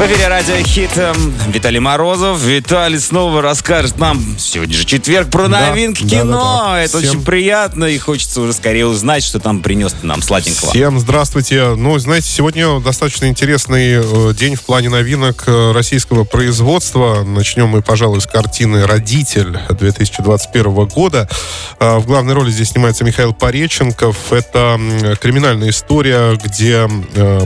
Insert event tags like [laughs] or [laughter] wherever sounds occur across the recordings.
В эфире Радио Хит эм, Виталий Морозов. Виталий снова расскажет нам, сегодня же четверг, про Да, новинки да, кино. да, да. Это Всем- очень приятно и хочется уже скорее узнать, что там принес ты нам сладенького. Всем здравствуйте. Ну, знаете, сегодня достаточно интересный э, день в плане новинок э, российского производства. Начнем мы, пожалуй, с картины «Родитель» 2021 года. Э, В главной роли здесь снимается Михаил Пореченков. Это криминальная история, где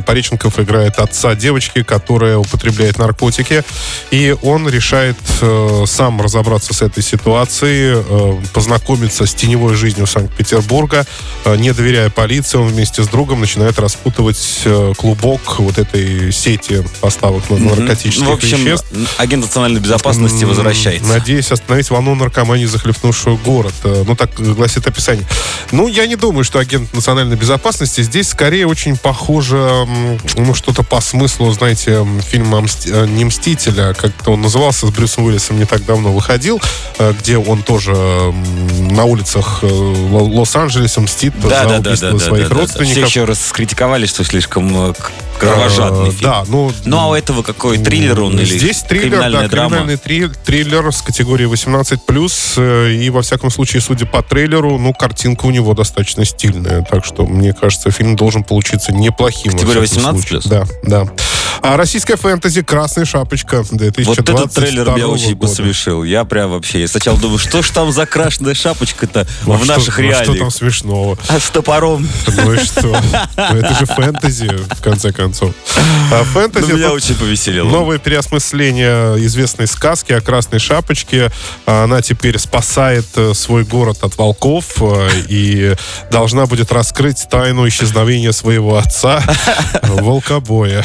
Пореченков играет отца девочки, которая употребляет наркотики. И он решает э, сам разобраться с этой ситуацией, э, познакомиться с теневой жизнью Санкт-Петербурга. Э, не доверяя полиции, он вместе с другом начинает распутывать э, клубок вот этой сети поставок на- наркотических Ну, в общем, веществ. агент национальной безопасности возвращается. Надеюсь остановить волну наркомании, захлестнувшую город. Э, Ну, так гласит описание. Ну, я не думаю, что агент национальной безопасности здесь скорее очень похоже, ну, что-то по смыслу, знаете, м, фильма «Мсти- э, «Не мститель», а как-то он назывался, с Брюсом Уиллисом не так давно выходил, э, где он тоже на улицах э, Ло- Лос-Анджелеса мстит Да, за да, убийство да, да, своих да, да. родственников. Все еще раскритиковали, что слишком э, кровожадный фильм. Да, ну... Ну, а у этого какой триллер он или Здесь триллер, криминальная да, драма? криминальный три- триллер с категории 18+, э, и, во всяком случае, судя по трейлеру, ну, картинка у него достаточно стильная, так что, мне кажется, фильм должен получиться неплохим. Категория всяком 18+? случае. Да, да. А российская фэнтези «Красная шапочка» 2022 Вот этот трейлер меня очень года. посмешил. Я прям вообще... Я сначала думаю, что ж там за крашеная шапочка-то Ну, а в что- наших ну, а Что там реалиях? смешного? А с топором. Ну и что? Ну, Это же фэнтези, в конце концов. А Ну, Фэнтези... меня тут- очень повеселило. Новое переосмысление известной сказки о Красной Шапочке. Она теперь спасает э, свой город от волков э, и должна будет раскрыть тайну исчезновения своего отца, [laughs] волкобоя.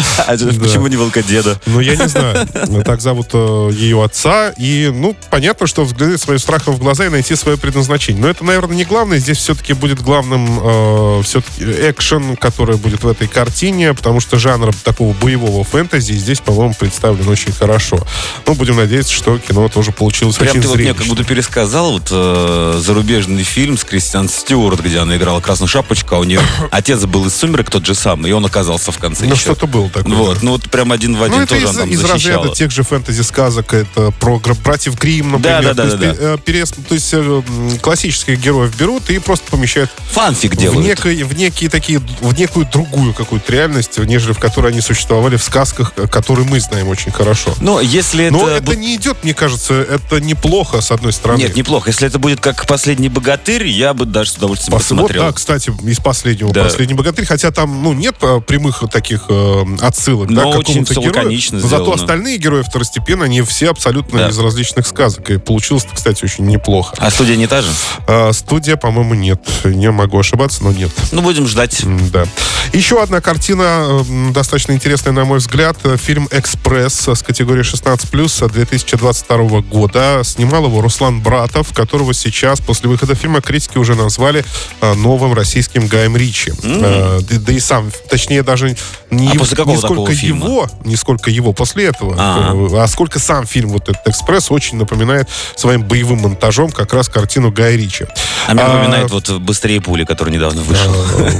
[laughs] А почему не волкодеда? Ну, я не знаю. Так зовут э, ее отца. И, ну, понятно, что взглянуть своим страхом в глаза и найти свое предназначение. Но это, наверное, не главное. Здесь все-таки будет главным э, все-таки экшен, который будет в этой картине, потому что жанр такого боевого фэнтези здесь, по-моему, представлен очень хорошо. Ну, будем надеяться, что кино тоже получилось Прям очень ты вот мне как будто пересказал вот э, зарубежный фильм с Кристиан Стюарт, где она играла красную шапочку, а у нее [coughs] отец был из «Сумерек» тот же самый, и он оказался в конце Ну, что-то было такое. Вот, да. ну вот прям один в один Ну, тоже из, она там из защищала. разряда тех же фэнтези-сказок. Это про братьев Гримм, например. Да, да, да, то да, есть, э, перес- то есть э, классических героев берут и просто помещают Фанфик в, делают. некой, в некие такие, в некую другую какую-то реальность, нежели в которой они существовали в сказках, э, которые мы знаем очень хорошо. Но если это... Но это не идет, мне кажется, это неплохо, с одной стороны. Нет, неплохо. Если это будет как «Последний богатырь», я бы даже с удовольствием Пос- Вот, посмотрел. да, кстати, из последнего Да. «Последний богатырь», хотя там, ну, нет прямых таких э, отсылок, Но да, к какому-то герою. Но зато остальные герои второстепенно, они все абсолютно Да. из различных сказок. И получилось, кстати, очень неплохо. А студия не та же? А, студия, по-моему, нет. Не могу ошибаться, но нет. Ну, будем ждать. Да. Еще одна картина, достаточно интересная, на мой взгляд. Фильм «Экспресс» с категории 16+, 2022 года. Снимал его Руслан Братов, которого сейчас, после выхода фильма, критики уже назвали э, новым российским Гаем Ричи. Э, Да, да и сам, точнее, даже не, А после какого не сколько фильма? его, не сколько его после этого, А. э, а сколько сам фильм, вот этот «Экспресс», очень напоминает своим боевым монтажом как раз картину Гая Ричи. А меня А, напоминает вот «Быстрее пули», который недавно вышел. Э,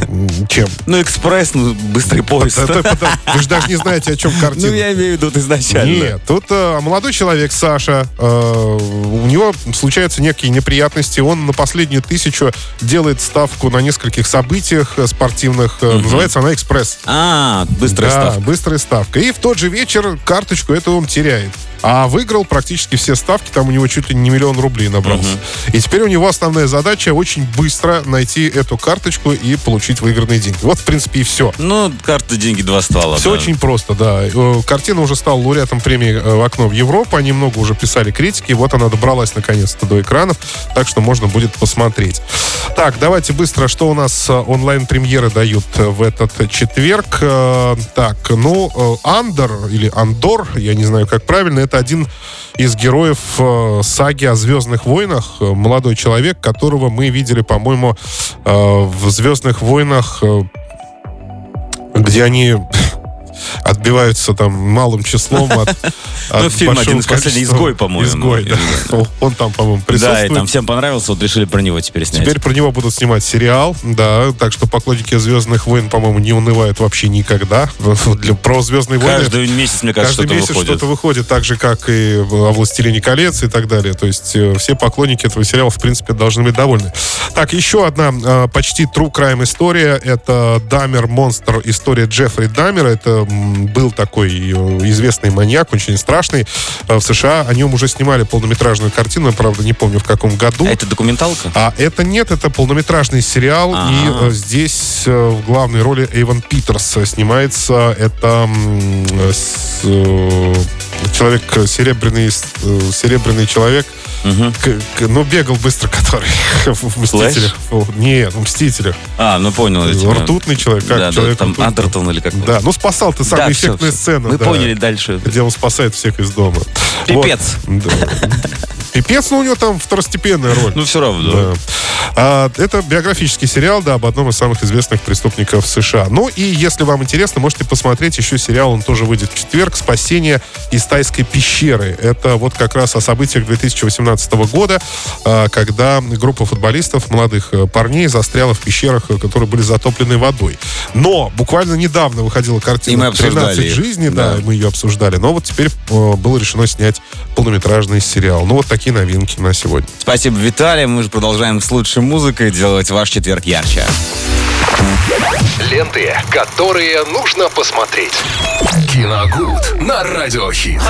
Чем? Ну, экспресс, ну, быстрый поезд. Вы же даже не знаете, о чем [laughs] картина. Ну, я имею в виду изначально. Нет, тут э, молодой человек, Саша, э, него случаются некие неприятности. Он на последнюю тысячу делает ставку на нескольких событиях э, спортивных. Э, Называется она «Экспресс». А, быстрая да, ставка. быстрая ставка. И в тот же вечер карточку эту он теряет. А выиграл практически все ставки, там у него чуть ли не миллион рублей набрался. И теперь у него основная задача очень быстро найти эту карточку и получить выигранные деньги. Вот, в принципе, и все. Ну, карта «Деньги, два ствола». Все да. очень просто, да. Э, Картина уже стала лауреатом премии э, в окно в Европу. Они много уже писали критики. Вот она добралась наконец-то до экранов. Так что можно будет посмотреть. Так, давайте быстро, что у нас э, онлайн-премьеры дают э, в этот четверг. Э, Так, ну, э, Андер или Андор, я не знаю, как правильно, это один из героев э, саги о Звездных войнах. Э, Молодой человек, которого мы видели, по-моему, э, в Звездных войнах, где они отбиваются там малым числом от, [laughs] Ну, от фильм большого один из последних, «Изгой», по-моему. «Изгой», да. Он там, по-моему, Да, и присутствует. там всем понравился, вот решили про него теперь снять. Теперь про него будут снимать сериал, да, так что поклонники «Звездных войн», по-моему, не унывают вообще никогда. [laughs] Для, про «Звездные войны» Каждый месяц, мне кажется, каждый что-то месяц выходит. что-то выходит, так же, как и о «Властелине колец» и так далее. То есть э, все поклонники этого сериала, в принципе, должны быть довольны. Так, еще одна э, почти true crime история. Это «Дамер Монстр». История Джеффри Дамера. Это был такой э, известный маньяк, очень страшный. Э, в США о нем уже снимали полнометражную картину, я, правда, не помню, в каком году. А это документалка? А это нет, это полнометражный сериал, Ага. и э, здесь в главной роли Эйвен Питерс снимается. Это с, человек э, серебряный, э, серебряный человек. К- к- ну, бегал быстро, [laughs] который в «Мстителях». О, Нет, в «Мстителях». А, ну понял. да. Ртутный человек, как Да, да, человек там ртутный. Андертон или как Да, ну спасал ты самая Да, всё, эффектная всё. сцена. Мы да, поняли дальше. Где он спасает всех из дома. Пипец. Вот. [laughs] Пипец, но у него там второстепенная роль. Ну, все равно. Да. А, это биографический сериал, да, об одном из самых известных преступников США. Ну и если вам интересно, можете посмотреть еще сериал, он тоже выйдет в четверг, «Спасение из тайской пещеры». Это вот как раз о событиях 2018 года, а, когда группа футболистов, молодых э, парней, застряла в пещерах, э, которые были затоплены водой. Но буквально недавно выходила картина обсуждали «13 их. жизней», да, Да. мы ее обсуждали. Но вот теперь э, было решено снять полнометражный сериал. Ну вот такие новинки на сегодня. Спасибо, Виталий. Мы же продолжаем с лучшей музыкой делать ваш четверг ярче. Ленты, которые нужно посмотреть. Киногуд на радиохит.